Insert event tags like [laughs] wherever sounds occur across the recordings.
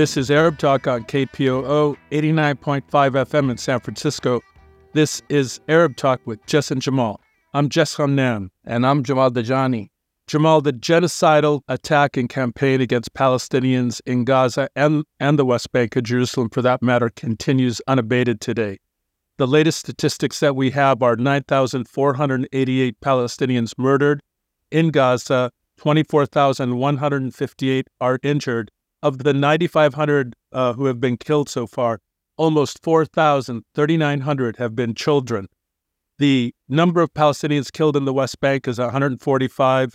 This is Arab Talk on KPOO 89.5 FM in San Francisco. This is Arab Talk with Jess and Jamal. I'm Jess Ghannam. And I'm Jamal Dajani. Jamal, the genocidal attack and campaign against Palestinians in Gaza and, and the West Bank and Jerusalem, for that matter, continues unabated today. The latest statistics that we have are 9,488 Palestinians murdered in Gaza, 24,158 are injured. Of the 9,500 uh, who have been killed so far, almost 4,000, 3,900 have been children. The number of Palestinians killed in the West Bank is 145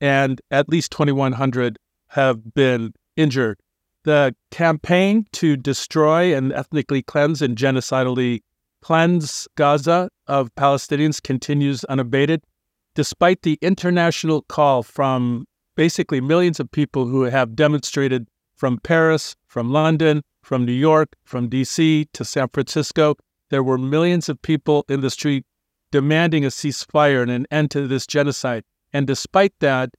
and at least 2,100 have been injured. The campaign to destroy and ethnically cleanse and genocidally cleanse Gaza of Palestinians continues unabated, despite the international call from basically millions of people who have demonstrated from Paris, from London, from New York, from DC to San Francisco. There were millions of people in the street demanding a ceasefire and an end to this genocide. And despite that,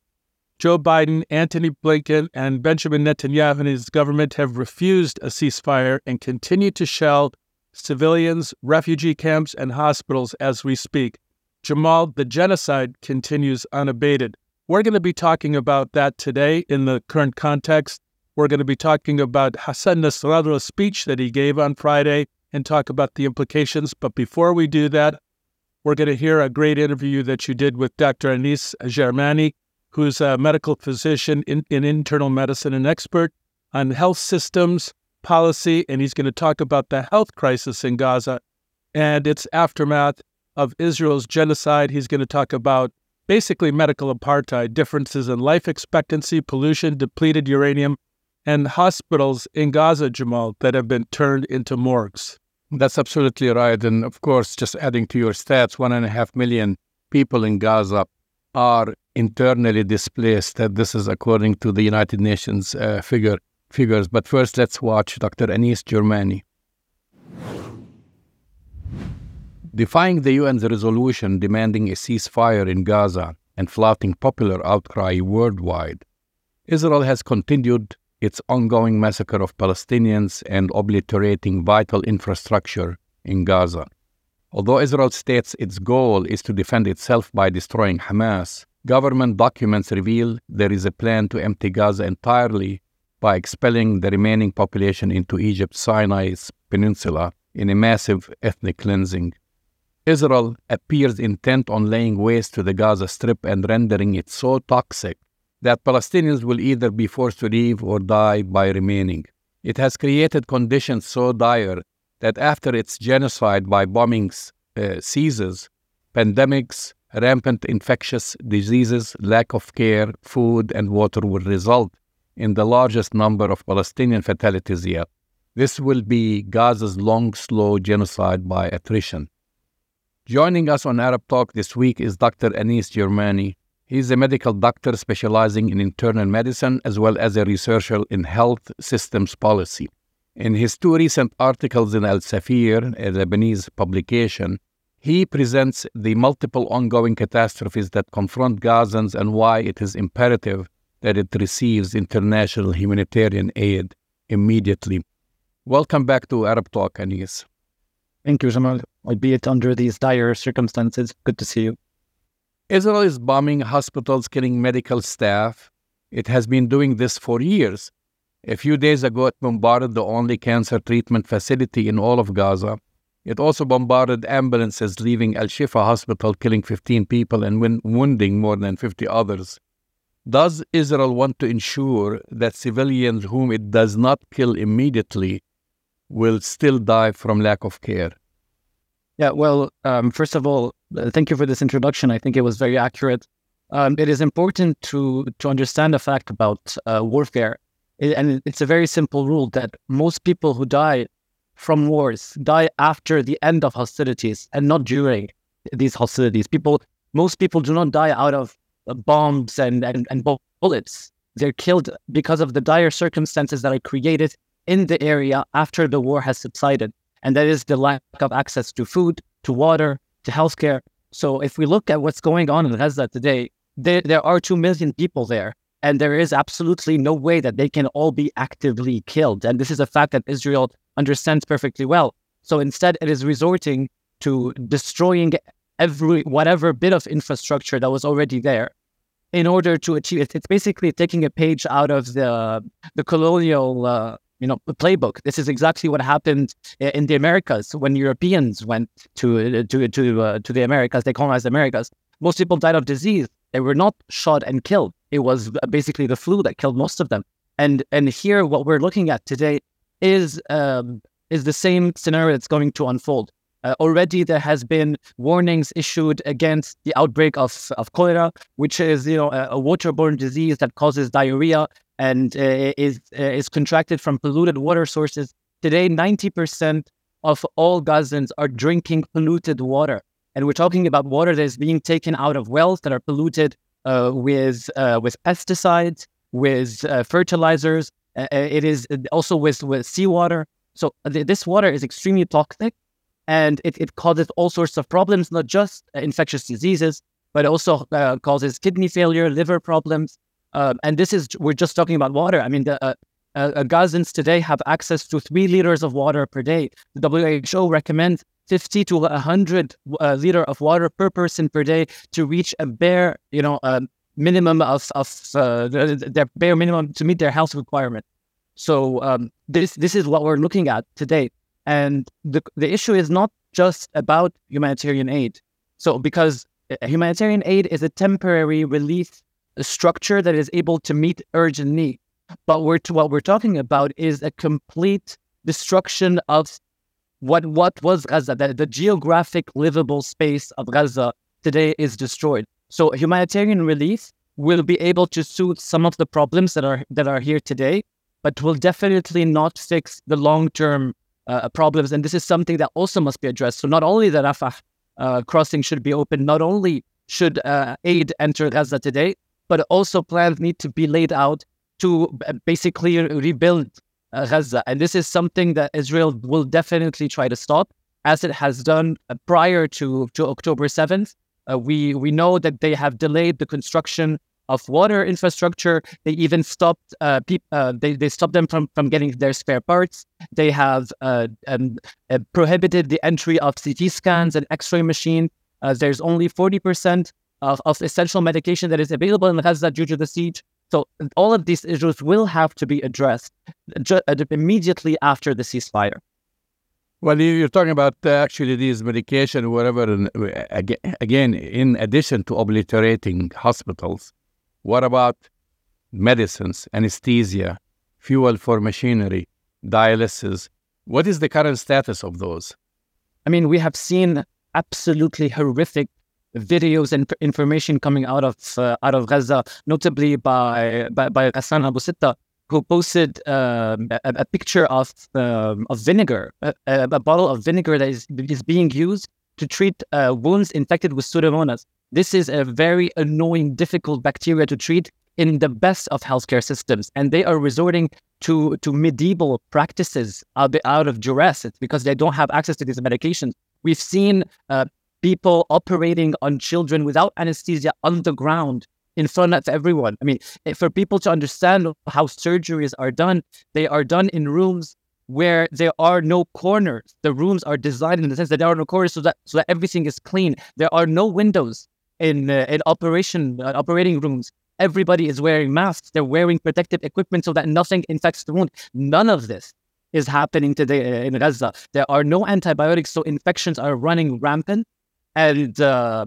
Joe Biden, Antony Blinken, and Benjamin Netanyahu and his government have refused a ceasefire and continue to shell civilians, refugee camps, and hospitals as we speak. Jamal, the genocide continues unabated. We're going to be talking about that today in the current context. We're going to be talking about Hassan Nasrallah's speech that he gave on Friday and talk about the implications. But before we do that, we're going to hear a great interview that you did with Dr. Anis Germani, who's a medical physician in, in internal medicine and expert on health systems policy. And he's going to talk about the health crisis in Gaza and its aftermath of Israel's genocide. He's going to talk about basically medical apartheid, differences in life expectancy, pollution, depleted uranium, and hospitals in Gaza, Jamal, that have been turned into morgues. That's absolutely right. And of course, just adding to your stats, one and a half million people in Gaza are internally displaced. That this is according to the United Nations uh, figure figures. But first, let's watch Dr. Anis Germani. Defying the UN's resolution demanding a ceasefire in Gaza and flouting popular outcry worldwide, Israel has continued its ongoing massacre of Palestinians and obliterating vital infrastructure in Gaza. Although Israel states its goal is to defend itself by destroying Hamas, government documents reveal there is a plan to empty Gaza entirely by expelling the remaining population into Egypt's Sinai peninsula in a massive ethnic cleansing. Israel appears intent on laying waste to the Gaza Strip and rendering it so toxic that Palestinians will either be forced to leave or die by remaining. It has created conditions so dire that after its genocide by bombings uh, ceases, pandemics, rampant infectious diseases, lack of care, food, and water will result in the largest number of Palestinian fatalities yet. This will be Gaza's long, slow genocide by attrition. Joining us on Arab Talk this week is Dr. Anis Germani, He's a medical doctor specializing in internal medicine as well as a researcher in health systems policy. In his two recent articles in Al Safir, a Lebanese publication, he presents the multiple ongoing catastrophes that confront Gazans and why it is imperative that it receives international humanitarian aid immediately. Welcome back to Arab Talk, Anis. Thank you, Jamal. Albeit under these dire circumstances, good to see you. Israel is bombing hospitals, killing medical staff. It has been doing this for years. A few days ago, it bombarded the only cancer treatment facility in all of Gaza. It also bombarded ambulances leaving Al Shifa Hospital, killing 15 people and wounding more than 50 others. Does Israel want to ensure that civilians whom it does not kill immediately will still die from lack of care? Yeah, well, um, first of all, thank you for this introduction. I think it was very accurate. Um, it is important to to understand the fact about uh, warfare, it, and it's a very simple rule that most people who die from wars die after the end of hostilities and not during these hostilities. People, most people do not die out of uh, bombs and, and and bullets. They're killed because of the dire circumstances that are created in the area after the war has subsided, and that is the lack of access to food, to water, to healthcare. So if we look at what's going on in Gaza today, there, there are 2 million people there. And there is absolutely no way that they can all be actively killed. And this is a fact that Israel understands perfectly well. So instead, it is resorting to destroying every whatever bit of infrastructure that was already there in order to achieve it. It's basically taking a page out of the the colonial uh, you know playbook. This is exactly what happened in the Americas when Europeans went to to to uh, to the Americas. They colonized the Americas. Most people died of disease. They were not shot and killed. It was basically the flu that killed most of them. And and here, what we're looking at today is um, is the same scenario that's going to unfold. Uh, already there has been warnings issued against the outbreak of, of cholera, which is you know a, a waterborne disease that causes diarrhea and uh, is uh, is contracted from polluted water sources. Today, ninety percent of all Gazans are drinking polluted water, and we're talking about water that is being taken out of wells that are polluted uh, with uh, with pesticides, with uh, fertilizers. it is also with with seawater. So th- this water is extremely toxic and it, it causes all sorts of problems, not just uh, infectious diseases, but also uh, causes kidney failure, liver problems. Um, and this is, we're just talking about water. I mean, the uh, uh, Gazans today have access to three liters of water per day. The WHO recommends 50 to 100 uh, liter of water per person per day to reach a bare, you know, um, minimum of, of uh, their bare minimum to meet their health requirement. So um, this this is what we're looking at today. And the, the issue is not just about humanitarian aid. So, because uh, humanitarian aid is a temporary relief structure that is able to meet urgent need. But we're to, what we're talking about is a complete destruction of what what was Gaza. The, the geographic livable space of Gaza today is destroyed. So humanitarian relief will be able to soothe some of the problems that are that are here today, but will definitely not fix the long term uh, problems. And this is something that also must be addressed. So not only the Rafah uh, crossing should be open, not only should uh, aid enter Gaza today, but also plans need to be laid out to basically rebuild uh, Gaza. And this is something that Israel will definitely try to stop, as it has done uh, prior to, to October 7th. Uh, we, we know that they have delayed the construction of water infrastructure. They even stopped uh, pe- uh, they, they stopped them from, from getting their spare parts. They have uh, um, uh, prohibited the entry of CT scans and X-ray machines. Uh, there's only 40% of, of essential medication that is available in Gaza due to the siege. So all of these issues will have to be addressed ju- uh, immediately after the ceasefire. Well, you're talking about uh, actually these medication, whatever. Again, in addition to obliterating hospitals, what about medicines, anesthesia, fuel for machinery, dialysis? What is the current status of those? I mean, we have seen absolutely horrific videos and information coming out of uh, out of Gaza, notably by by, by Ghassan Abu Sitta, who posted um, a, a, picture of um, of vinegar, a, a, bottle of vinegar that is, is being used to treat uh, wounds infected with pseudomonas. This is a very annoying, difficult bacteria to treat in the best of healthcare systems, and they are resorting to to medieval practices out, of duress. It's because they don't have access to these medications. We've seen uh, people operating on children without anesthesia on the ground in front of everyone. I mean, eh, for people to understand how surgeries are done, they are done in rooms where there are no corners. The rooms are designed in the sense that there are no corners so that so that everything is clean. There are no windows in uh, in operation uh, operating rooms. Everybody is wearing masks. They're wearing protective equipment so that nothing infects the wound. None of this is happening today uh, in Gaza. There are no antibiotics, so infections are running rampant. And uh,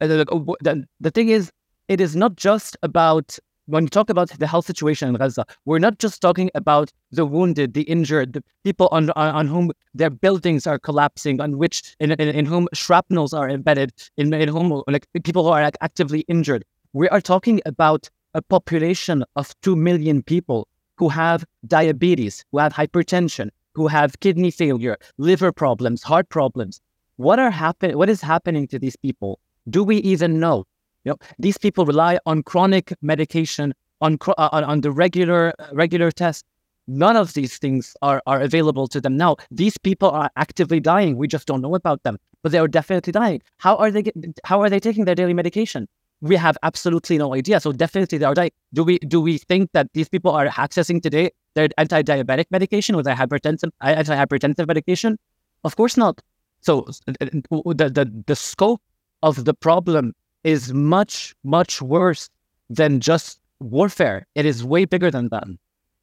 the, the, the thing is, it is not just about when you talk about the health situation in Gaza, we're not just talking about the wounded, the injured, the people on, on, on whom their buildings are collapsing, on which in, in, in whom shrapnels are embedded, in, in whom like people who are like, actively injured. We are talking about a population of two million people who have diabetes, who have hypertension, who have kidney failure, liver problems, heart problems. What are happen- What is happening to these people? Do we even know? You know, these people rely on chronic medication, on uh, on, on the regular uh, regular test. None of these things are, are available to them now. These people are actively dying. We just don't know about them, but they are definitely dying. How are they? Get, how are they taking their daily medication? we have absolutely no idea. So definitely they are dying. Do we do we think that these people are accessing today their anti-diabetic medication or their hypertensive anti-hypertensive medication? Of course not. So the the, the scope of the problem is much much worse than just warfare. It is way bigger than that.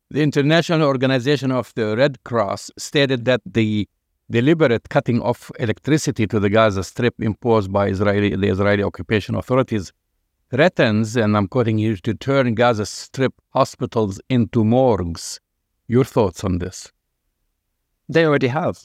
The International Organization of the Red Cross stated that the deliberate cutting off electricity to the Gaza Strip imposed by Israeli, the Israeli occupation authorities threatens, and I'm quoting you, to turn Gaza Strip hospitals into morgues. Your thoughts on this? They already have.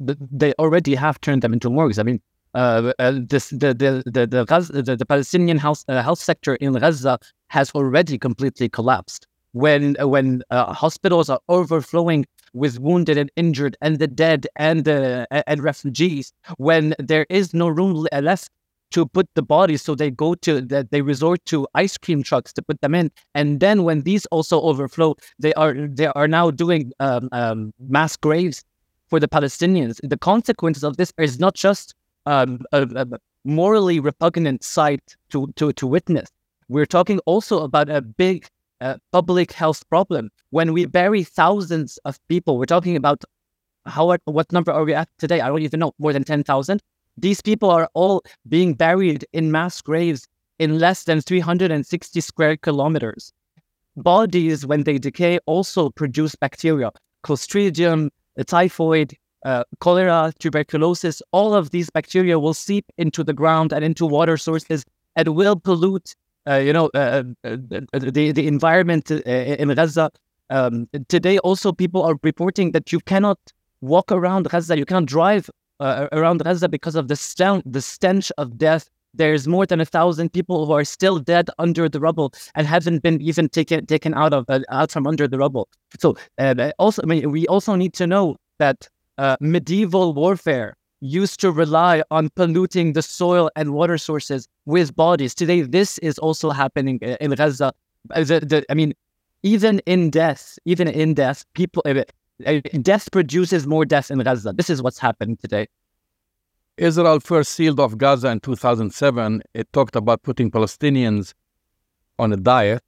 They already have turned them into morgues. I mean, uh, uh, this, the, the, the, the, the, Palestinian health, uh, health sector in Gaza has already completely collapsed. When, when uh, hospitals are overflowing with wounded and injured and the dead and, uh, and refugees, when there is no room left to put the bodies so they go to that they resort to ice cream trucks to put them in and then when these also overflow they are they are now doing um, um, mass graves for the palestinians the consequences of this is not just um, a, a, morally repugnant sight to, to to witness. We're talking also about a big uh, public health problem. When we bury thousands of people we're talking about how what number are we at today? I don't even know more than 10,000 these people are all being buried in mass graves in less than 360 square kilometers. Bodies, when they decay, also produce bacteria, Clostridium, typhoid, uh, cholera, tuberculosis. All of these bacteria will seep into the ground and into water sources and will pollute, uh, you know, uh, uh, uh the the environment in Gaza. Um, today, also people are reporting that you cannot walk around Gaza, you cannot drive around Gaza because of the stench, the stench of death. There's more than a thousand people who are still dead under the rubble and haven't been even taken taken out of out from under the rubble. So also, I mean, we also need to know that uh, medieval warfare used to rely on polluting the soil and water sources with bodies. Today, this is also happening in Gaza. Uh, the, the, I mean, even in death, even in death, people uh, death produces more death in Gaza. This is what's happening today. Israel first sealed off Gaza in 2007. It talked about putting Palestinians on a diet.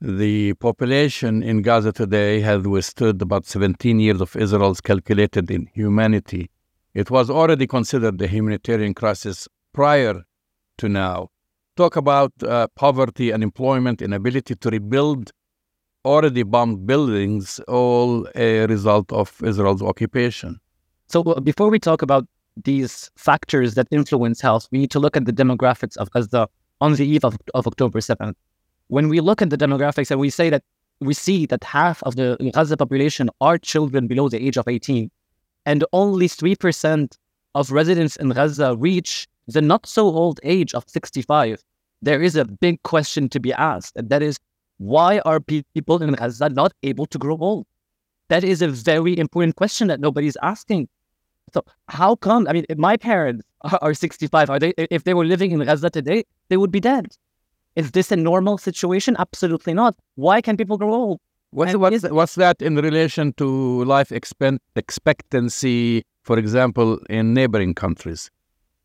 The population in Gaza today has withstood about 17 years of Israel's calculated inhumanity. It was already considered a humanitarian crisis prior to now. Talk about uh, poverty, unemployment, inability to rebuild already bombed buildings, all a result of Israel's occupation. So, before we talk about these factors that influence health, we need to look at the demographics of Gaza on the eve of, of October 7th. When we look at the demographics and we say that we see that half of the Gaza population are children below the age of 18, and only 3% of residents in Gaza reach the not so old age of 65, there is a big question to be asked, and that is why are people in Gaza not able to grow old? That is a very important question that nobody's asking. So how come? I mean, my parents [laughs] are 65, are they? If they were living in Gaza today, they would be dead. Is this a normal situation? Absolutely not. Why can people grow old? What's, what's, what's that in relation to life expectancy, for example, in neighboring countries?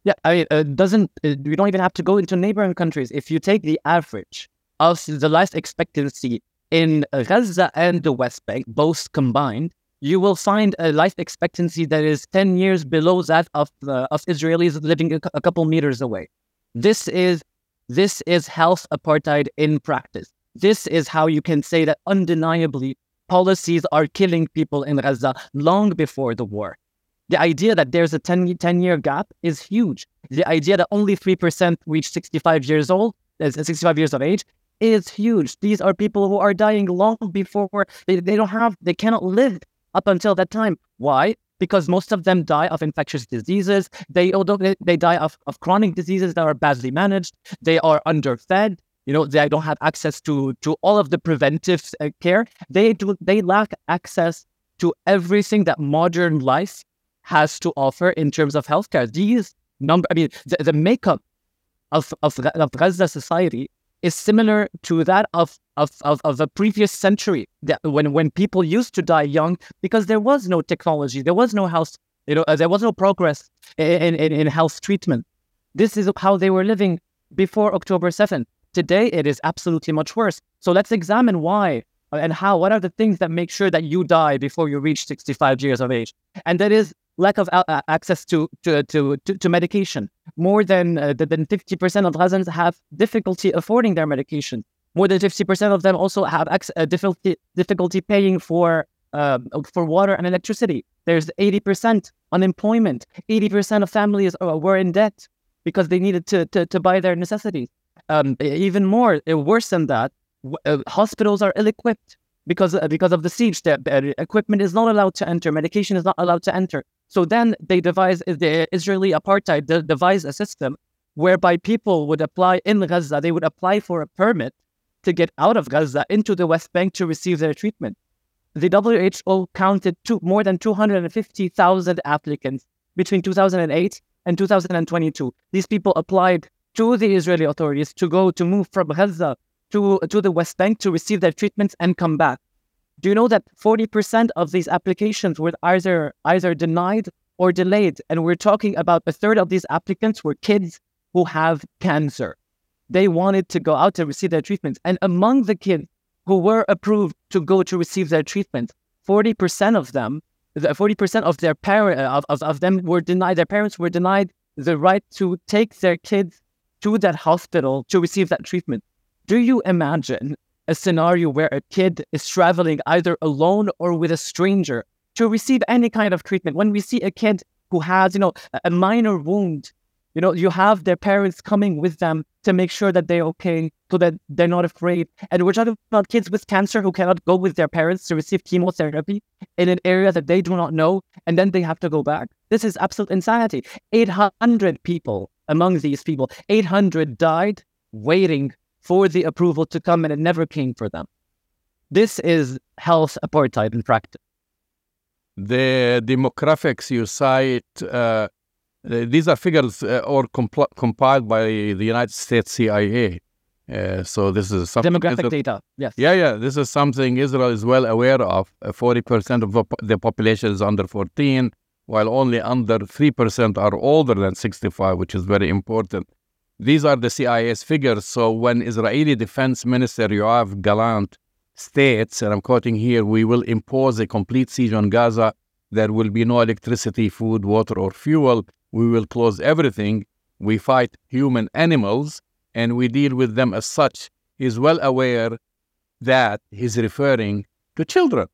Yeah, I mean, it doesn't. We don't even have to go into neighboring countries. If you take the average of the life expectancy in Gaza and the West Bank, both combined, you will find a life expectancy that is 10 years below that of, uh, of Israelis living a, a couple meters away. This is, this is health apartheid in practice. This is how you can say that undeniably policies are killing people in Gaza long before the war. The idea that there's a 10, 10 year gap is huge. The idea that only 3% reach 65 years old, uh, 65 years of age, is huge. These are people who are dying long before they, they don't have, they cannot live up until that time. Why? Because most of them die of infectious diseases. They they die of, of chronic diseases that are badly managed. They are underfed. You know, they don't have access to to all of the preventive uh, care. They do they lack access to everything that modern life has to offer in terms of healthcare. These number, I mean, the, the makeup of, of, of Gaza society is similar to that of of, of, of a previous century when, when people used to die young because there was no technology, there was no health, you know, uh, there was no progress in, in, in health treatment. This is how they were living before October 7th. Today, it is absolutely much worse. So let's examine why and how. What are the things that make sure that you die before you reach 65 years of age? And that is lack of uh, access to, to, to, to, medication. More than, uh, than 50% of Gazans have difficulty affording their medication. More than 50% of them also have uh, difficulty, difficulty paying for, uh, for water and electricity. There's 80% unemployment. 80% of families uh, were in debt because they needed to, to, to buy their necessities. Um, even more, uh, worse than that, hospitals are ill equipped because because of the siege. The equipment is not allowed to enter. Medication is not allowed to enter. So then they devise the Israeli apartheid de- devised a system whereby people would apply in Gaza, they would apply for a permit to get out of Gaza into the West Bank to receive their treatment. The WHO counted two, more than 250,000 applicants between 2008 and 2022. These people applied to the Israeli authorities to go to move from Gaza to, to the West Bank to receive their treatments and come back. Do you know that 40% of these applications were either either denied or delayed? And we're talking about a third of these applicants were kids who have cancer. They wanted to go out to receive their treatments. And among the kids who were approved to go to receive their treatment, 40% of them, 40% of their parent uh, of, of, of them were denied, their parents were denied the right to take their kids to that hospital to receive that treatment. Do you imagine a scenario where a kid is traveling either alone or with a stranger to receive any kind of treatment. When we see a kid who has, you know, a minor wound, you know, you have their parents coming with them to make sure that they're okay, so that they're not afraid. And we're talking about kids with cancer who cannot go with their parents to receive chemotherapy in an area that they do not know, and then they have to go back. This is absolute insanity. 800 people among these people, 800 died waiting for the approval to come, and it never came for them. This is health apartheid in practice. The demographics you cite, uh, these are figures uh, or compl- compiled by the United States CIA. Uh, so this is something demographic Israel, data. Yes. Yeah, yeah. This is something Israel is well aware of. Uh, forty percent of the population is under fourteen, while only under three percent are older than sixty-five, which is very important. These are the CIA's figures. So when Israeli Defense Minister Yoav Gallant states, and I'm quoting here, we will impose a complete siege on Gaza. There will be no electricity, food, water, or fuel. We will close everything. We fight human animals and we deal with them as such. He's well aware that he's referring to children.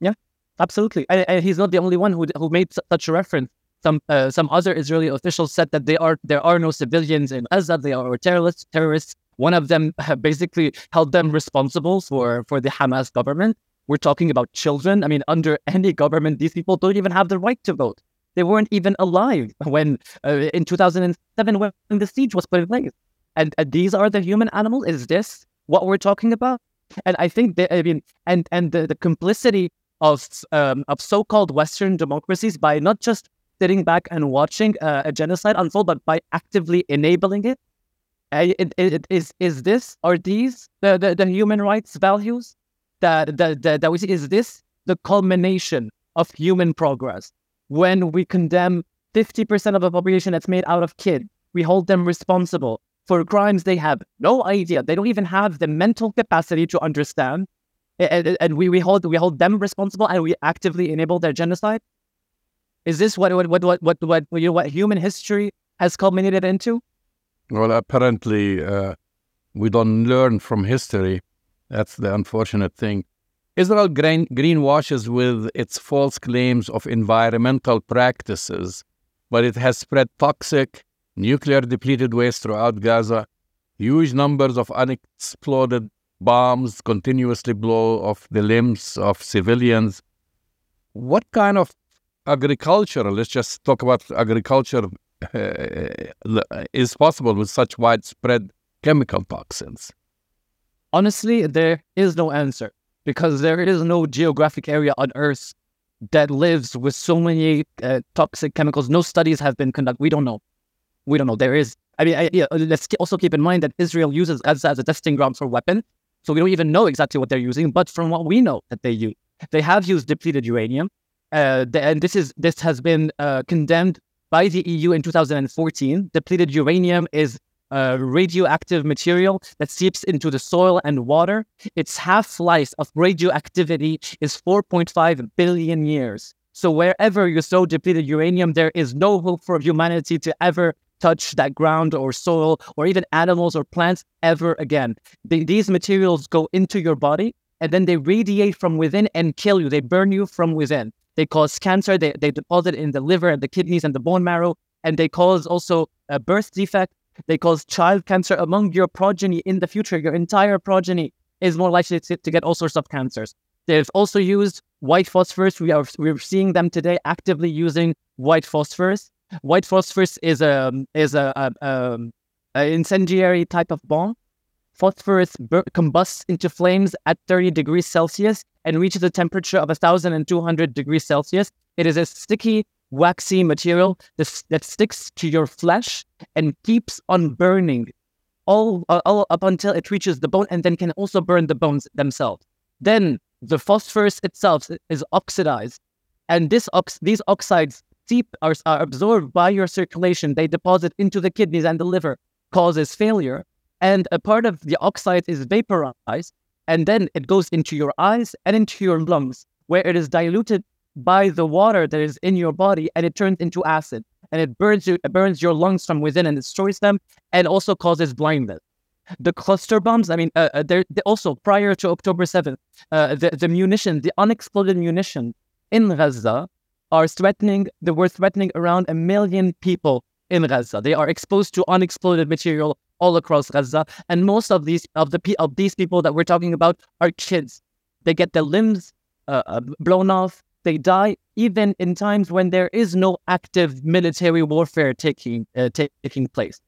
Yeah, absolutely. And, and he's not the only one who, who made such a reference. Some uh, some other Israeli officials said that they are there are no civilians in Gaza. They are terrorists. Terrorists. One of them basically held them responsible for for the Hamas government. We're talking about children. I mean, under [laughs] any government, these people don't even have the right to vote. They weren't even alive when uh, in 2007 when the siege was put in place. And these are the human animals. Is this what we're talking about? And I think that I mean, and and the, the complicity of um, of so-called Western democracies by not just sitting back and watching uh, a genocide unfold, but by actively enabling it. Uh, it, it, it is is this are these the, the, the human rights values that, that that that we see? Is this the culmination of human progress when we condemn fifty percent of the population that's made out of kids? We hold them responsible for crimes they have no idea. They don't even have the mental capacity to understand. And, and we, we hold we hold them responsible and we actively enable their genocide. Is this what what what what what what, you know, what human history has culminated into? Well, apparently, uh, we don't learn from history. That's the unfortunate thing. Israel green, greenwashes with its false claims of environmental practices, but it has spread toxic, nuclear depleted waste throughout Gaza. Huge numbers of unexploded bombs continuously blow off the limbs of civilians. What kind of agriculture, let's just talk about agriculture, uh, [laughs] is possible with such widespread chemical toxins? Honestly, there is no answer because there is no geographic area on Earth that lives with so many uh, toxic chemicals. No studies have been conducted. We don't know. We don't know. There is. I mean, I, yeah, let's also keep in mind that Israel uses Gaza as a testing ground for weapons. So we don't even know exactly what they're using. But from what we know that they use, they have used depleted uranium. Uh, the, and this is this has been uh, condemned by the EU in 2014. Depleted uranium is uh, radioactive material that seeps into the soil and water. Its half life of radioactivity is 4.5 billion years. So wherever you sow depleted uranium, there is no hope for humanity to ever touch that ground or soil or even animals or plants ever again. these materials go into your body and then they radiate from within and kill you. They burn you from within. They cause cancer. They, they deposit in the liver and the kidneys and the bone marrow. And they cause also a birth defect. They cause child cancer among your progeny in the future. Your entire progeny is more likely to, to get all sorts of cancers. They've also used white phosphorus. We are we're seeing them today actively using white phosphorus. White phosphorus is a is a, a, a, a incendiary type of bomb. Phosphorus bur- combusts into flames at 30 degrees Celsius and reaches a temperature of 1,200 degrees Celsius. It is a sticky, waxy material that, sticks to your flesh and keeps on burning all, all up until it reaches the bone and then can also burn the bones themselves. Then the phosphorus itself is oxidized, and this ox- these oxides seep are, are absorbed by your circulation. They deposit into the kidneys and the liver, causes failure, and a part of the oxide is vaporized, and then it goes into your eyes and into your lungs, where it is diluted by the water that is in your body, and it turns into acid, and it burns you, it burns your lungs from within and destroys them, and also causes blindness the cluster bombs. I mean, uh, uh they're, they're, also prior to October 7th, uh, the, the munition, the unexploded munition in Gaza are threatening, they were threatening around a million people in Gaza. They are exposed to unexploded material all across Gaza. And most of these, of the, of these people that we're talking about are kids. They get their limbs uh, uh blown off. They die even in times when there is no active military warfare taking, uh, taking place.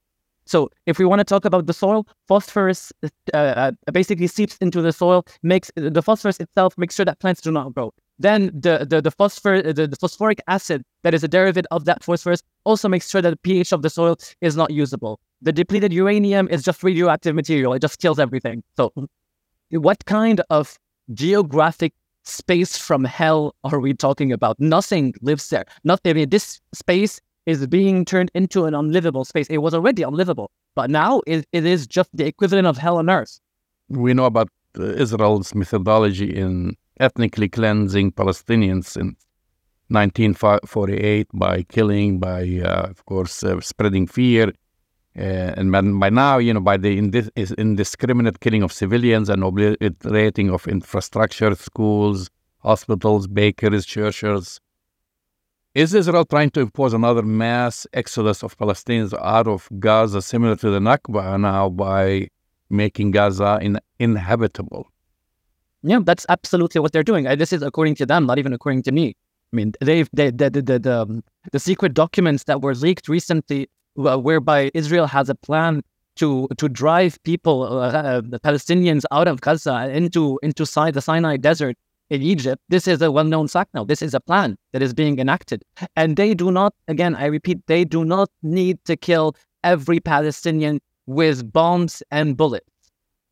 So if we want to talk about the soil, phosphorus uh, uh, basically seeps into the soil, makes the phosphorus itself makes sure that plants do not grow. Then the the the, phosphor, the, the phosphoric acid that is a derivative of that phosphorus also makes sure that the pH of the soil is not usable. The depleted uranium is just radioactive material; it just kills everything. So, what kind of geographic space from hell are we talking about? Nothing lives there. Nothing. I mean, this space is being turned into an unlivable space. It was already unlivable, but now it, it is just the equivalent of hell on earth. We know about uh, Israel's methodology in ethnically cleansing Palestinians in 1948 by killing, by, uh, of course, uh, spreading fear. Uh, and by now, you know, by the indis- indiscriminate killing of civilians and obliterating of infrastructure, schools, hospitals, bakeries, churches, is Israel trying to impose another mass exodus of Palestinians out of Gaza, similar to the Nakba now, by making Gaza in, inhabitable? Yeah, that's absolutely what they're doing. This is according to them, not even according to me. I mean, they've they, the, the, the, the, um, secret documents that were leaked recently, uh, whereby Israel has a plan to to drive people, uh, uh, the Palestinians, out of Gaza into into the Sinai Desert in Egypt, this is a well known fact now. This is a plan that is being enacted. And they do not, again, I repeat, they do not need to kill every Palestinian with bombs and bullets.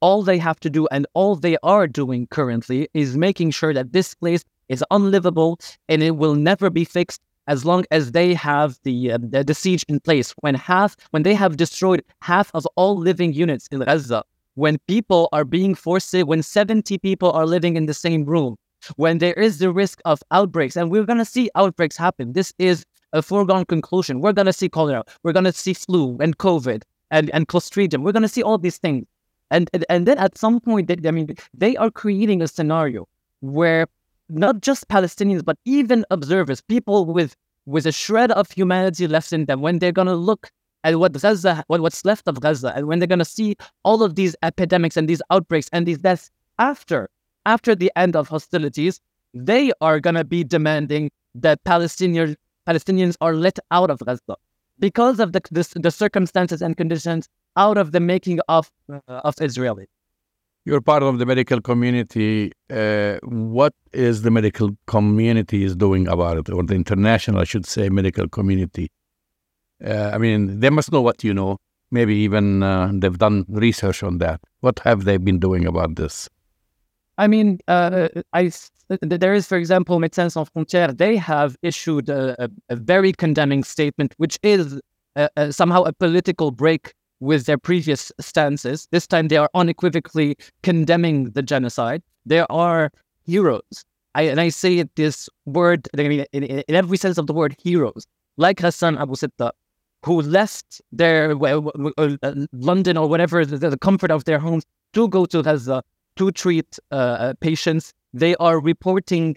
All they have to do, and all they are doing currently, is making sure that this place is unlivable and it will never be fixed as long as they have the, uh, the, the siege in place. When half, when they have destroyed half of all living units in Gaza, when people are being forced, when 70 people are living in the same room, when there is the risk of outbreaks, and we're going to see outbreaks happen. This is a foregone conclusion. We're going to see cholera, we're going to see flu and COVID and, and Clostridium. We're going to see all these things. And, and, and then at some point, they, I mean, they are creating a scenario where not just Palestinians, but even observers, people with with a shred of humanity left in them, when they're going to look at what Gaza, what, what's left of Gaza, and when they're going to see all of these epidemics and these outbreaks and these deaths after after the end of hostilities, they are going to be demanding that Palestinians Palestinians are let out of Gaza because of the, the, the circumstances and conditions out of the making of uh, of Israeli. You're part of the medical community. Uh, what is the medical community is doing about it, or the international, I should say, medical community? Uh, I mean, they must know what you know. Maybe even uh, they've done research on that. What have they been doing about this? I mean, uh, I there is, for example, Médecins Sans Frontières. They have issued a, a, a very condemning statement, which is uh, uh, somehow a political break with their previous stances. This time they are unequivocally condemning the genocide. There are heroes. I, and I say this word I mean, in, in, every sense of the word heroes, like Ghassan Abu Sitta, who left their uh, London or whatever, the, the, comfort of their homes, to go to Gaza to treat uh, uh, patients. They are reporting.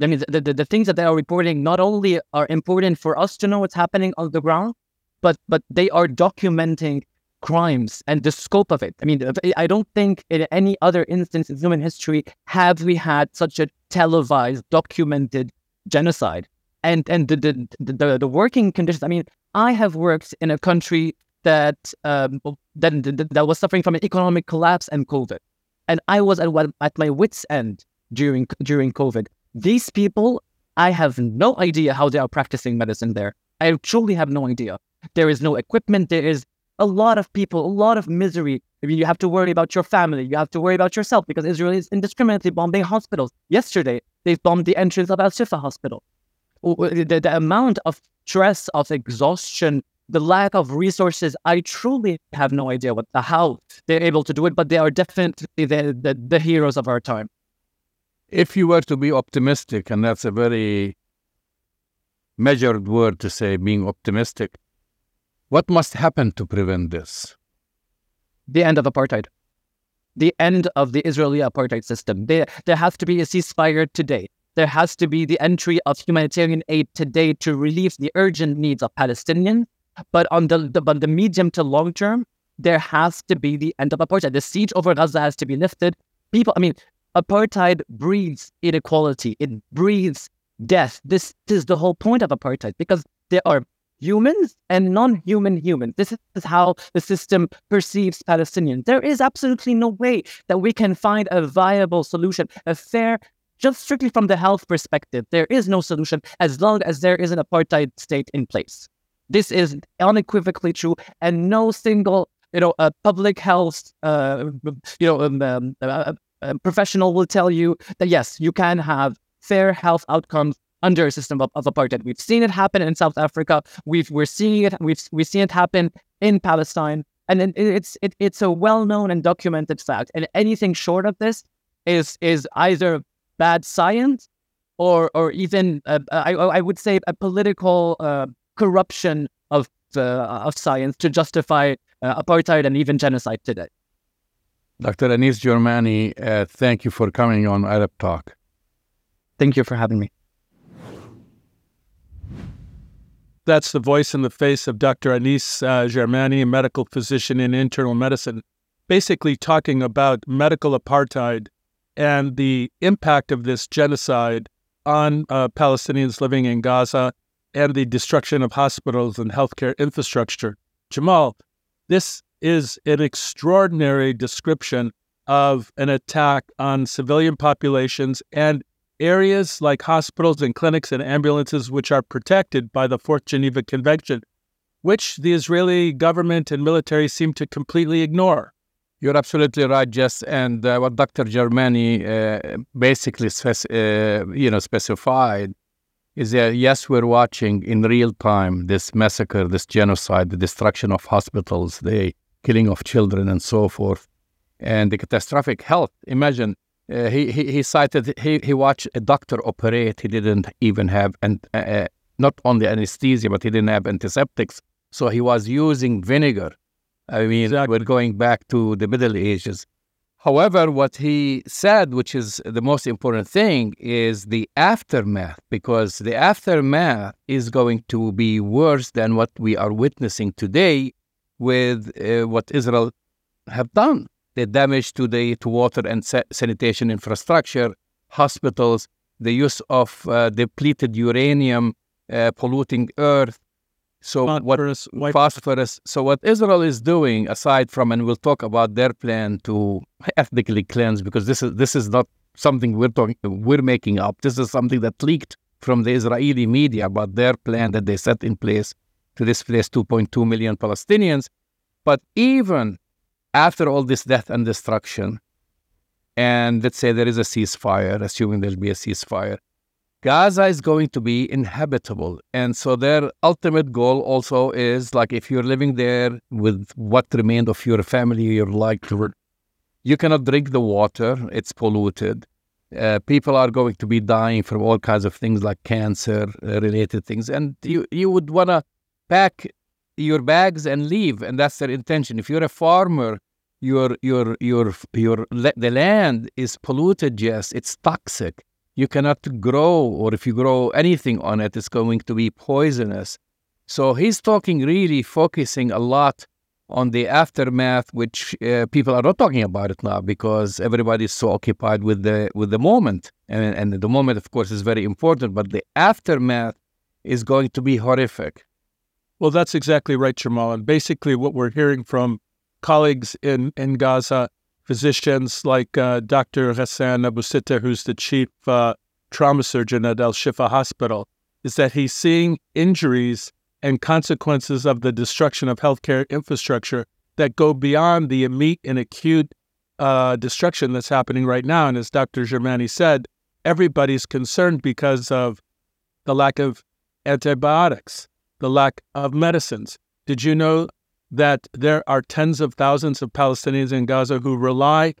I mean, the, the, the things that they are reporting not only are important for us to know what's happening on the ground, but but they are documenting crimes and the scope of it. I mean, I don't think in any other instance in human history have we had such a televised, documented genocide. And and the the, the, the working conditions. I mean, I have worked in a country that um, that, that was suffering from an economic collapse and COVID, and I was at at my wits' end during during COVID. These people, I have no idea how they are practicing medicine there. I truly have no idea. There is no equipment. There is a lot of people, a lot of misery. I mean, you have to worry about your family. You have to worry about yourself because Israel is indiscriminately bombing hospitals. Yesterday, they bombed the entrance of Al Shifa Hospital. The, the amount of stress, of exhaustion, the lack of resources, I truly have no idea what the how they're able to do it, but they are definitely the, the, the heroes of our time. If you were to be optimistic, and that's a very measured word to say being optimistic, what must happen to prevent this? The end of apartheid. The end of the Israeli apartheid system. There, there has to be a ceasefire today. There has to be the entry of humanitarian aid today to relieve the urgent needs of Palestinians. But on the, the, but the medium to long term, there has to be the end of apartheid. The siege over Gaza has to be lifted. People, I mean, apartheid breeds inequality. It breeds death. This, this is the whole point of apartheid because there are humans and non-human humans. This is how the system perceives Palestinians. There is absolutely no way that we can find a viable solution, a fair, just strictly from the health perspective. There is no solution as long as there is an apartheid state in place. This is unequivocally true, and no single, you know, uh, public health, uh, you know, um, um, uh, uh, professional will tell you that yes, you can have fair health outcomes under a system of, of apartheid. We've seen it happen in South Africa. We've we're seeing it. We've we've seen it happen in Palestine, and it, it's it, it's a well known and documented fact. And anything short of this is is either bad science or or even uh, I I would say a political uh, corruption of uh, of science to justify uh, apartheid and even genocide today. Dr. Anis Germani, uh, thank you for coming on Arab Talk. Thank you for having me. That's the voice in the face of Dr. Anis uh, Germani, a medical physician in internal medicine, basically talking about medical apartheid and the impact of this genocide on uh, Palestinians living in Gaza and the destruction of hospitals and healthcare infrastructure. Jamal, this is an extraordinary description of an attack on civilian populations and areas like hospitals and clinics and ambulances, which are protected by the Fourth Geneva Convention, which the Israeli government and military seem to completely ignore. You're absolutely right, Jess. And uh, what Dr. Germani uh, basically spec- uh, you know, specified is that yes, we're watching in real time this massacre, this genocide, the destruction of hospitals, the killing of children, and so forth, and the catastrophic health. Imagine uh, he, he he cited he he watched a doctor operate. He didn't even have and uh, uh, not only anesthesia, but he didn't have antiseptics. So he was using vinegar. I mean, exactly. we're going back to the Middle Ages. However, what he said, which is the most important thing, is the aftermath, because the aftermath is going to be worse than what we are witnessing today with uh, what Israel have done the damage to the to water and sa- sanitation infrastructure, hospitals, the use of uh, depleted uranium uh, polluting earth. So phosphorus, what phosphorus? So what Israel is doing, aside from, and we'll talk about their plan to [laughs] ethnically cleanse, because this is this is not something we're talking we're making up. This is something that leaked from the Israeli media about their plan that they set in place to displace 2.2 million Palestinians. But even after all this death and destruction, and let's say there is a ceasefire, assuming there'll be a ceasefire, Gaza is going to be inhabitable. And so their ultimate goal also is like if you're living there with what remained of your family, you're like you cannot drink the water, it's polluted. Uh, people are going to be dying from all kinds of things like cancer uh, related things. And you, you would want to pack your bags and leave. And that's their intention. If you're a farmer, your, your, your, your, the land is polluted, yes, it's toxic you cannot grow, or if you grow anything on it, it's going to be poisonous. So he's talking really focusing a lot on the aftermath, which uh, people are not talking about it now because everybody is so occupied with the with the moment, and, and the moment, of course, is very important. But the aftermath is going to be horrific. Well, that's exactly right, Jamal. And basically, what we're hearing from colleagues in in Gaza physicians like uh, Dr. Ghassan Abu Sitta, who's the chief uh, trauma surgeon at Al Shifa Hospital, is that he's seeing injuries and consequences of the destruction of healthcare infrastructure that go beyond the immediate and acute uh, destruction that's happening right now. And as Dr. Germani said, everybody's concerned because of the lack of antibiotics, the lack of medicines. Did you know that there are tens of thousands of Palestinians in Gaza who rely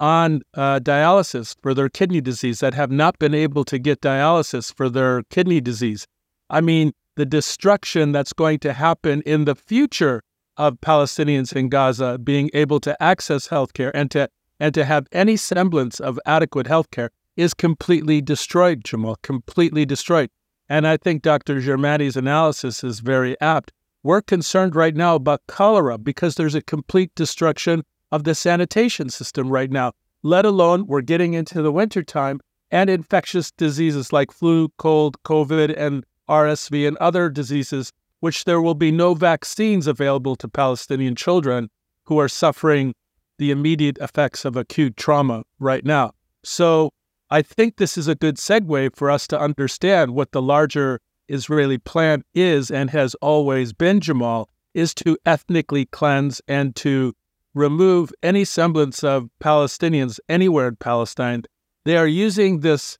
on uh, dialysis for their kidney disease that have not been able to get dialysis for their kidney disease. I mean, the destruction that's going to happen in the future of Palestinians in Gaza being able to access healthcare and to and to have any semblance of adequate healthcare is completely destroyed, Jamal, completely destroyed. And I think Dr. Germani's analysis is very apt. We're concerned right now about cholera because there's a complete destruction of the sanitation system right now, let alone we're getting into the wintertime and infectious diseases like flu, cold, COVID, and RSV and other diseases, which there will be no vaccines available to Palestinian children who are suffering the immediate effects of acute trauma right now. So I think this is a good segue for us to understand what the larger Israeli plan is and has always been, Jamal, is to ethnically cleanse and to remove any semblance of Palestinians anywhere in Palestine. They are using this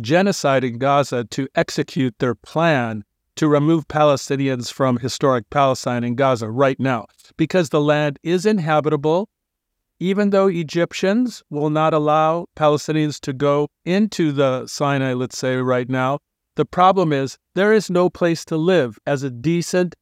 genocide in Gaza to execute their plan to remove Palestinians from historic Palestine in Gaza right now because the land is inhabitable. Even though Egyptians will not allow Palestinians to go into the Sinai, let's say right now, the problem is there is no place to live as a decent,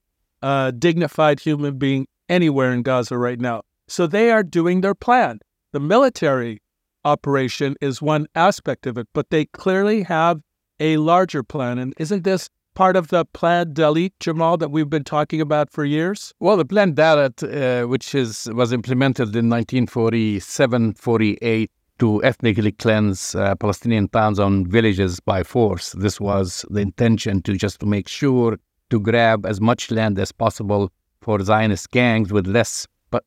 uh, dignified human being anywhere in Gaza right now. So they are doing their plan. The military operation is one aspect of it, but they clearly have a larger plan. And isn't this part of the Plan Dalet, Jamal, that we've been talking about for years? Well, the Plan Dalet, uh, which is was implemented in 1947 48, to ethnically cleanse uh, Palestinian towns and villages by force. This was the intention to just to make sure to grab as much land as possible for Zionist gangs with less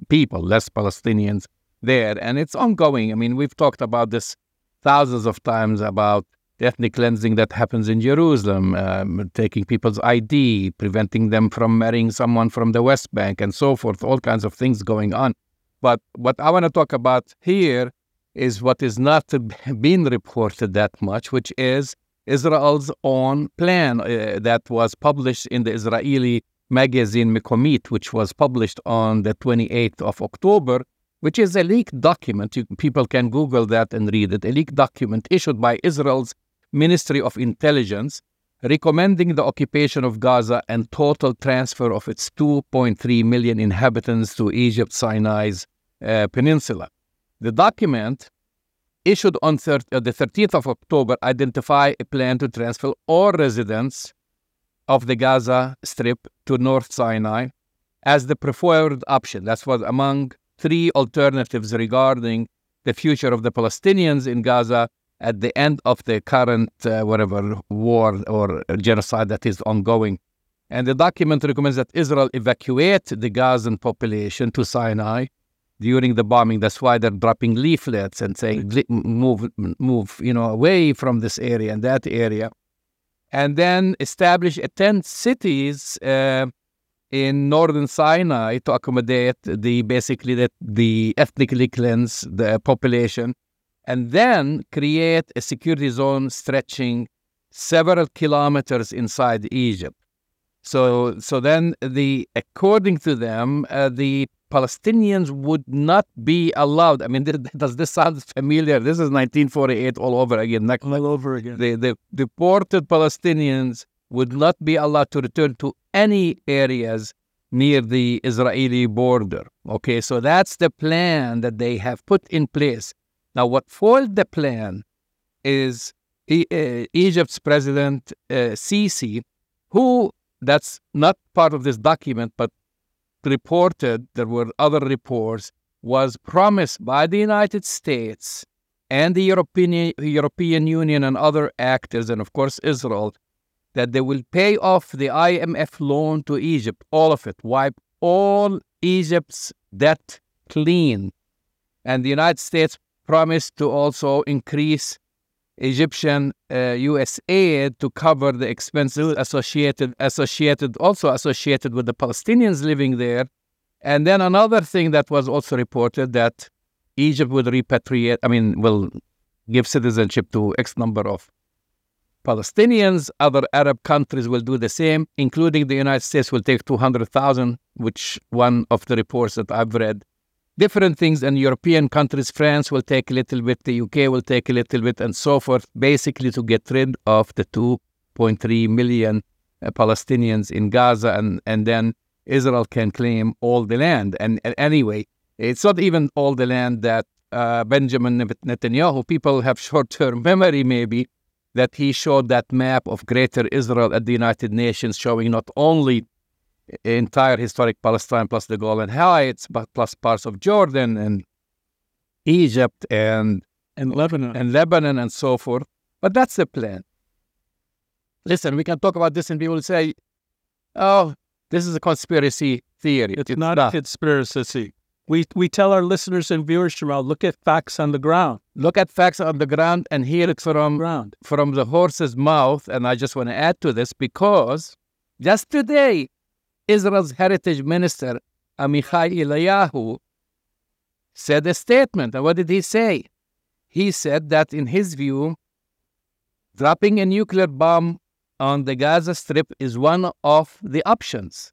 people, less Palestinians there. And it's ongoing. I mean, we've talked about this thousands of times about ethnic cleansing that happens in Jerusalem, um, taking people's ID, preventing them from marrying someone from the West Bank, and so forth, all kinds of things going on. But what I want to talk about here is what is not being [laughs] reported that much, which is Israel's own plan uh, that was published in the Israeli magazine Mekomit, which was published on the 28th of October, which is a leaked document. You, people can Google that and read it. A leaked document issued by Israel's Ministry of Intelligence recommending the occupation of Gaza and total transfer of its 2.3 million inhabitants to Egypt Sinai's uh, peninsula. The document issued on thir- uh, the 13th of October identify a plan to transfer all residents of the Gaza Strip to North Sinai as the preferred option. That was among three alternatives regarding the future of the Palestinians in Gaza at the end of the current uh, whatever war or genocide that is ongoing. And the document recommends that Israel evacuate the Gazan population to Sinai during the bombing. That's why they're dropping leaflets and saying move, move, you know, away from this area and that area, and then establish a tent cities uh, in northern Sinai to accommodate the basically that the ethnically cleanse the population, and then create a security zone stretching several kilometers inside Egypt. So, so then the according to them, uh, the Palestinians would not be allowed. I mean, [laughs] does this sound familiar? This is 1948 all over again. All over again. The, the deported Palestinians would not be allowed to return to any areas near the Israeli border. Okay, so that's the plan that they have put in place. Now, what foiled the plan is e- uh, Egypt's president uh, Sisi, who that's not part of this document, but reported, there were other reports, was promised by the United States and the European, European Union and other actors, and of course Israel, that they will pay off the IMF loan to Egypt, all of it, wipe all Egypt's debt clean. And the United States promised to also increase Egyptian uh, US aid to cover the expenses associated associated also associated with the Palestinians living there. And then another thing that was also reported that Egypt would repatriate, I mean, will give citizenship to X number of Palestinians. Other Arab countries will do the same, including the United States will take 200,000, which one of the reports that I've read different things and European countries, France will take a little bit, the UK will take a little bit, and so forth, basically to get rid of the 2.3 million uh, Palestinians in Gaza, and, and then Israel can claim all the land. And, and anyway, it's not even all the land that uh, Benjamin Netanyahu, people have [laughs] short term memory maybe, that he showed that map of greater Israel at the United Nations showing not only entire historic Palestine plus the Golan Heights, but plus parts of Jordan and Egypt and and Lebanon and Lebanon and so forth. But that's the plan. Listen, we can talk about this and people will say, "Oh, this is a conspiracy theory." It's, it's not, not, a conspiracy. We we tell our listeners and viewers, Jamal, look at facts on the ground. Look at facts on the ground and hear it from ground. from the horse's mouth. And I just want to add to this because just today Israel's heritage minister, Amichai Eliyahu, said a statement. And what did he say? He said that, in his view, dropping a nuclear bomb on the Gaza Strip is one of the options.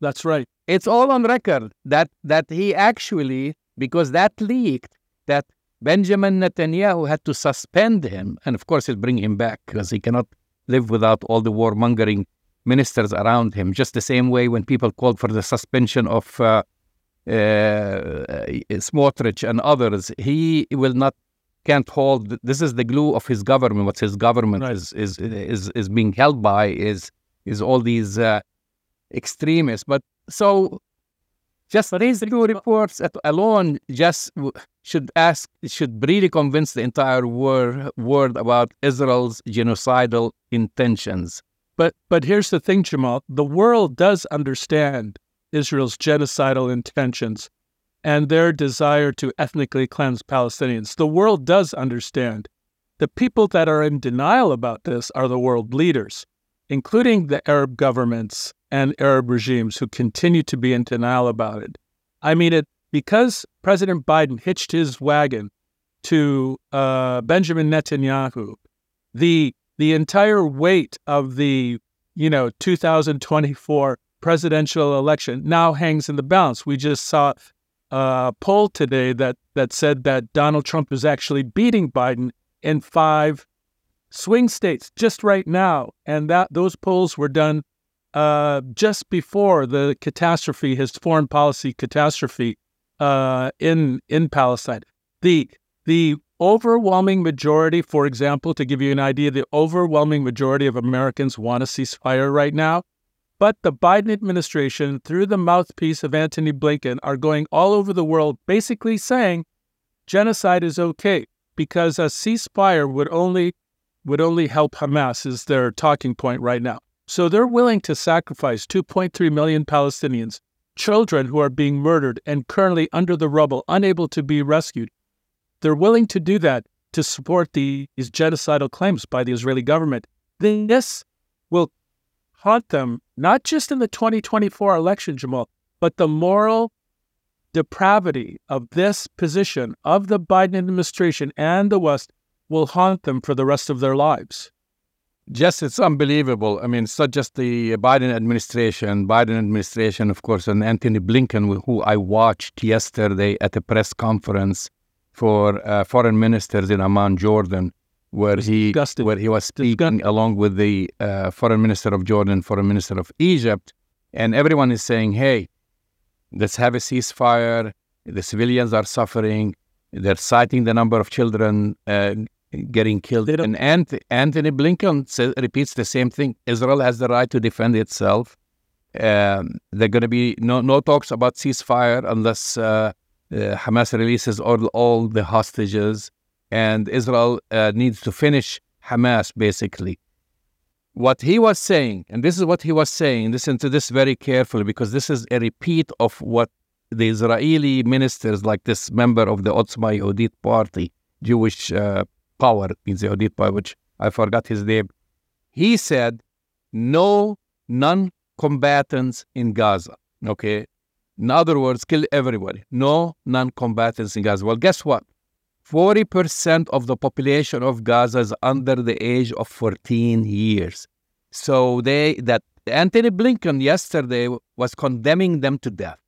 That's right. It's all on record that, that he actually, because that leaked, that Benjamin Netanyahu had to suspend him. And of course, he'll bring him back because he cannot live without all the warmongering ministers around him, just the same way when people called for the suspension of uh, uh, Smotrich and others, he will not can't hold. This is the glue of his government. What his government right. is, is is is being held by is is all these uh, extremists. But so just these two reports alone just should ask should really convince the entire world, world about Israel's genocidal intentions. But but here's the thing, Jamal. The world does understand Israel's genocidal intentions and their desire to ethnically cleanse Palestinians. The world does understand. The people that are in denial about this are the world leaders, including the Arab governments and Arab regimes who continue to be in denial about it. I mean, it because President Biden hitched his wagon to uh, Benjamin Netanyahu, the the entire weight of the, you know, 2024 presidential election now hangs in the balance. We just saw a poll today that that said that Donald Trump is actually beating Biden in five swing states just right now, and that those polls were done uh, just before the catastrophe, his foreign policy catastrophe uh, in in Palestine. The the overwhelming majority, for example, to give you an idea, the overwhelming majority of Americans want a ceasefire right now. But the Biden administration, through the mouthpiece of Antony Blinken, are going all over the world basically saying genocide is okay because a ceasefire would only would only help Hamas is their talking point right now. So they're willing to sacrifice 2.3 million Palestinians, children who are being murdered and currently under the rubble, unable to be rescued, they're willing to do that to support the, these genocidal claims by the Israeli government, this will haunt them not just in the 2024 election, Jamal, but the moral depravity of this position of the Biden administration and the West will haunt them for the rest of their lives. Just it's unbelievable. I mean, it's not just the Biden administration. Biden administration, of course, and Antony Blinken, who I watched yesterday at a press conference for uh, foreign ministers in Amman, Jordan, where he disgusting. where he was speaking along with the uh, foreign minister of Jordan, foreign minister of Egypt, and everyone is saying, "Hey, let's have a ceasefire. The civilians are suffering. They're citing the number of children uh, getting killed." And Ant- Antony Blinken says, repeats the same thing: Israel has the right to defend itself. Um, there are going to be no no talks about ceasefire unless uh, uh, Hamas releases all all the hostages, and Israel uh, needs to finish Hamas basically. What he was saying, and this is what he was saying. Listen to this very carefully because this is a repeat of what the Israeli ministers, like this member of the Otzma Yehudit party, Jewish uh, power means the Yehudit power, which I forgot his name. He said, "No non-combatants in Gaza." Okay, in other words, kill everybody. No non-combatants in Gaza. Well, guess what? 40% of the population of Gaza is under the age of 14 years. So they that Antony Blinken yesterday was condemning them to death.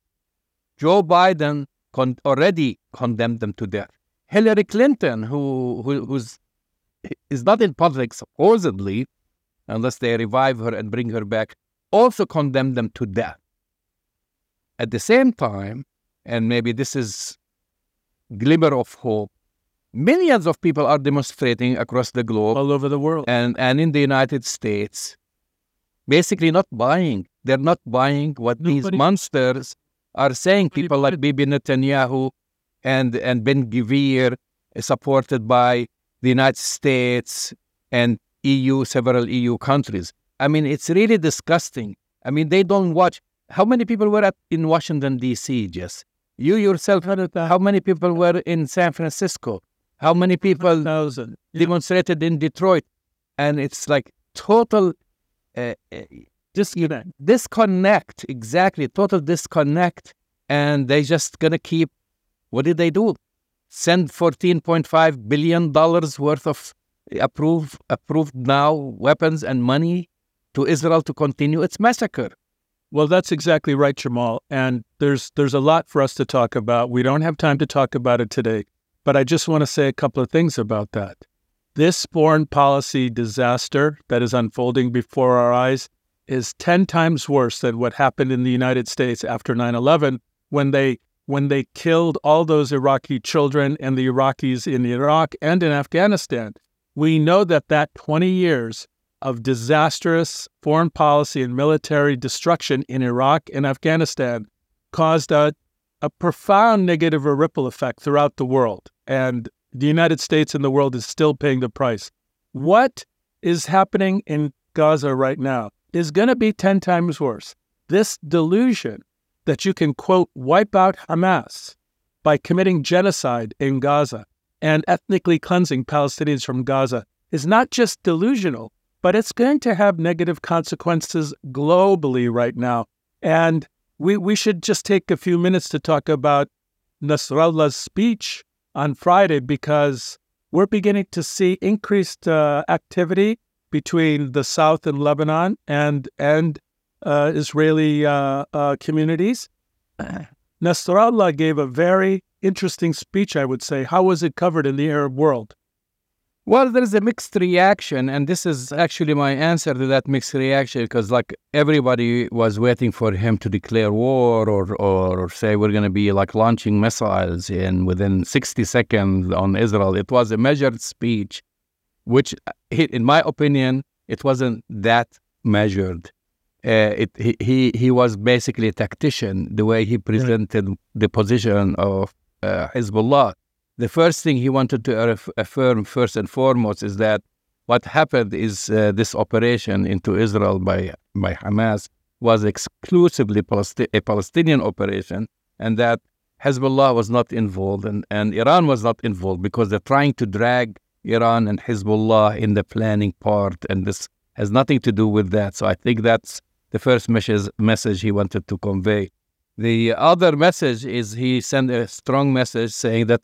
Joe Biden con- already condemned them to death. Hillary Clinton, who, who who's is not in politics supposedly, unless they revive her and bring her back, also condemned them to death. At the same time, and maybe this is glimmer of hope, millions of people are demonstrating across the globe all over the world. and, and in the United States, basically not buying. They're not buying what these monsters are saying. People like Bibi Netanyahu and, and Ben Gvir, supported by the United States and EU, several EU countries. I mean, it's really disgusting. I mean, they don't watch. How many people were at, in Washington, D.C., Jess? You yourself, how many people were in San Francisco? How many people thousand. Yeah. demonstrated in Detroit, and it's like total uh, Disconnect. disconnect. Exactly, total disconnect, and they just gonna keep. What did they do? Send fourteen point five billion dollars worth of approved approved now weapons and money to Israel to continue its massacre. Well, that's exactly right, Jamal. And there's there's a lot for us to talk about. We don't have time to talk about it today, but I just want to say a couple of things about that. This foreign policy disaster that is unfolding before our eyes is 10 times worse than what happened in the United States after 9/11 when they when they killed all those Iraqi children and the Iraqis in Iraq and in Afghanistan. We know that that 20 years of disastrous foreign policy and military destruction in Iraq and Afghanistan caused a, a profound negative ripple effect throughout the world. And the United States and the world is still paying the price. What is happening in Gaza right now is going to be 10 times worse. This delusion that you can, quote, wipe out Hamas by committing genocide in Gaza and ethnically cleansing Palestinians from Gaza is not just delusional, but it's going to have negative consequences globally right now. And we, we should just take a few minutes to talk about Nasrallah's speech on Friday because we're beginning to see increased uh, activity between the South and Lebanon and and uh, Israeli uh, uh, communities. [clears throat] Nasrallah gave a very interesting speech, I would say. How was it covered in the Arab world? Well, there is a mixed reaction, and this is actually my answer to that mixed reaction because, like, everybody was waiting for him to declare war or, or, or say we're going to be like launching missiles in within 60 seconds on Israel. It was a measured speech, which, in my opinion, it wasn't that measured. Uh, it, he, he he was basically a tactician. The way he presented the position of uh, Hezbollah the first thing he wanted to affirm first and foremost is that what happened is uh, this operation into Israel by by Hamas was exclusively Palesti- a Palestinian operation, and that Hezbollah was not involved, and, and Iran was not involved because they're trying to drag Iran and Hezbollah in the planning part, and this has nothing to do with that. So I think that's the first message message he wanted to convey. The other message is he sent a strong message saying that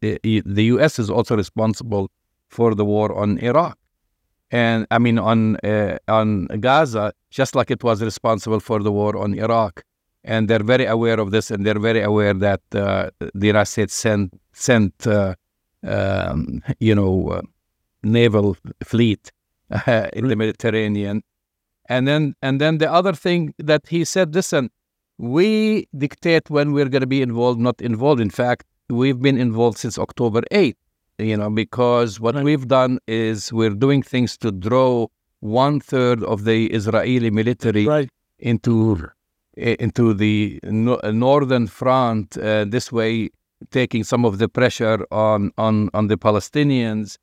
the, U.S. is also responsible for the war on Iraq. and I mean on uh, on Gaza, just like it was responsible for the war on Iraq. And they're very aware of this, and they're very aware that uh, the United States sent sent uh, um, you know uh, naval fleet [laughs] in the Mediterranean, and then and then the other thing that he said, listen, we dictate when we're going to be involved, not involved. In fact, we've been involved since October 8th you know, because what we've done is we're doing things to draw one third of the Israeli military right. into into the no, northern front. Uh, this way, taking some of the pressure on on on the Palestinians.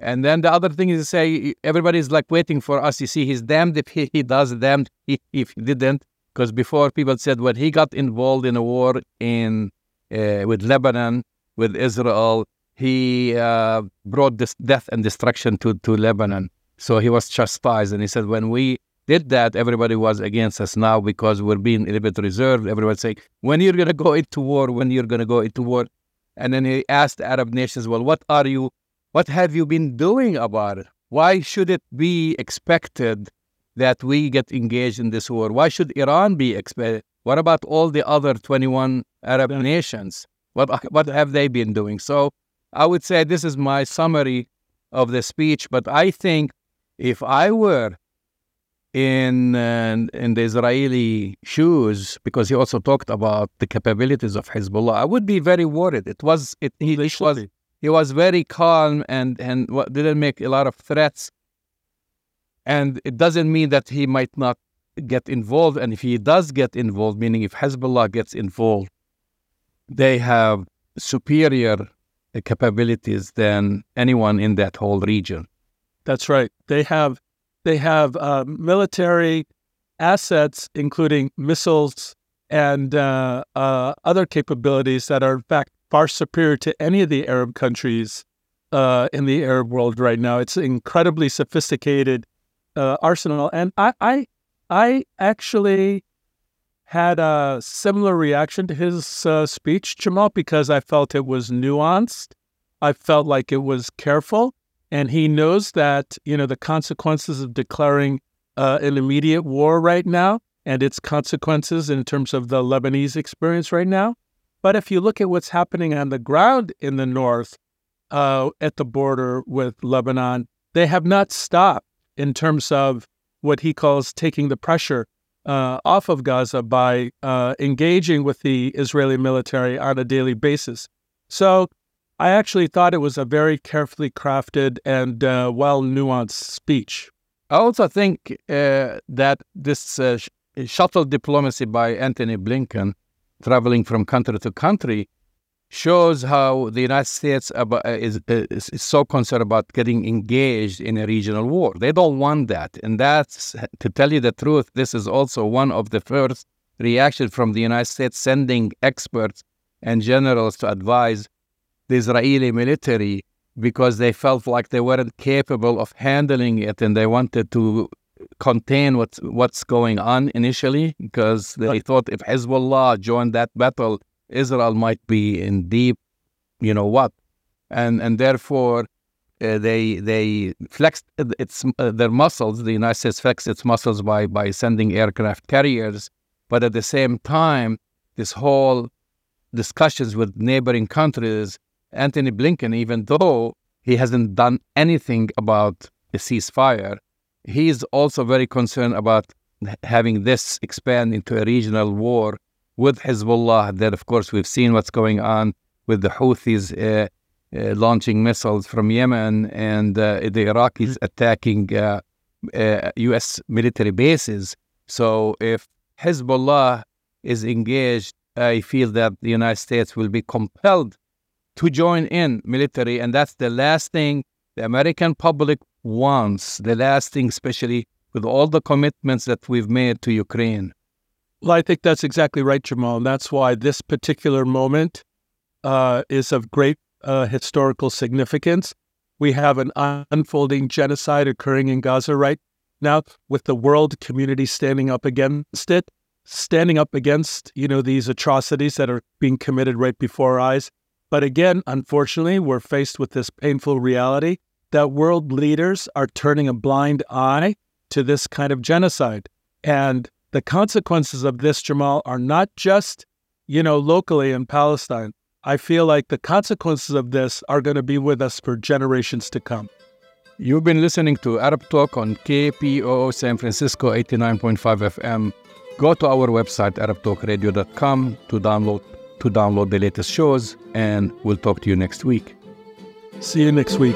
And then the other thing is to say everybody's like waiting for us. You see, he's damned if he, he does, damned [laughs] if he didn't. Because before people said when he got involved in a war in uh, with Lebanon, with Israel, he uh, brought this death and destruction to, to Lebanon. So he was chastised. And he said, when we did that, everybody was against us now because we're being a little bit reserved. Everyone's saying, when you're going to go into war, when you're going to go into war. And then he asked Arab nations, well, what are you, what have you been doing about it? Why should it be expected that we get engaged in this war? Why should Iran be expected? What about all the other 21 Arab nations? What, what have they been doing? So I would say this is my summary of the speech, but I think if I were in uh, in the Israeli shoes, because he also talked about the capabilities of Hezbollah, I would be very worried. It was it he was he was very calm and and didn't make a lot of threats. And it doesn't mean that he might not get involved. And if he does get involved, meaning if Hezbollah gets involved, they have superior capabilities than anyone in that whole region. That's right. They have they have uh, military assets, including missiles and uh, uh, other capabilities that are in fact far superior to any of the Arab countries uh, in the Arab world right now. It's incredibly sophisticated uh, arsenal, and I, I I actually had a similar reaction to his uh, speech, Jamal, because I felt it was nuanced. I felt like it was careful. And he knows that, you know, the consequences of declaring uh, an immediate war right now and its consequences in terms of the Lebanese experience right now. But if you look at what's happening on the ground in the north, uh, at the border with Lebanon, they have not stopped in terms of what he calls taking the pressure uh, off of Gaza by uh, engaging with the Israeli military on a daily basis. So I actually thought it was a very carefully crafted and uh, well nuanced speech. I also think uh, that this uh, shuttle diplomacy by Antony Blinken, traveling from country to country, shows how the United States uh, is, uh, is, is, so concerned about getting engaged in a regional war. They don't want that. And that's, to tell you the truth, this is also one of the first reactions from the United States sending experts and generals to advise the Israeli military because they felt like they weren't capable of handling it and they wanted to contain what's, what's going on initially because they thought if Hezbollah joined that battle, Israel might be in deep, you know what, and and therefore uh, they they flexed its uh, their muscles. The United States flexed its muscles by by sending aircraft carriers, but at the same time, this whole discussions with neighboring countries, Antony Blinken, even though he hasn't done anything about the ceasefire, he's also very concerned about having this expand into a regional war with Hezbollah. Then, of course, we've seen what's going on with the Houthis uh, uh, launching missiles from Yemen and uh, the Iraqis attacking U.S. Uh, military bases. So, if Hezbollah is engaged, I feel that the United States will be compelled to join in military, and that's the last thing the American public wants. The last thing, especially with all the commitments that we've made to Ukraine. Well, I think that's exactly right, Jamal. And that's why this particular moment uh, is of great uh, historical significance. We have an unfolding genocide occurring in Gaza right now, with the world community standing up against it, standing up against you know these atrocities that are being committed right before our eyes. But again, unfortunately, we're faced with this painful reality that world leaders are turning a blind eye to this kind of genocide. And the consequences of this, Jamal, are not just, you know, locally in Palestine. I feel like the consequences of this are going to be with us for generations to come. You've been listening to Arab Talk on KPOO San Francisco 89.5 FM. Go to our website, arabtalkradio.com, to download to download the latest shows, and we'll talk to you next week. See you next week.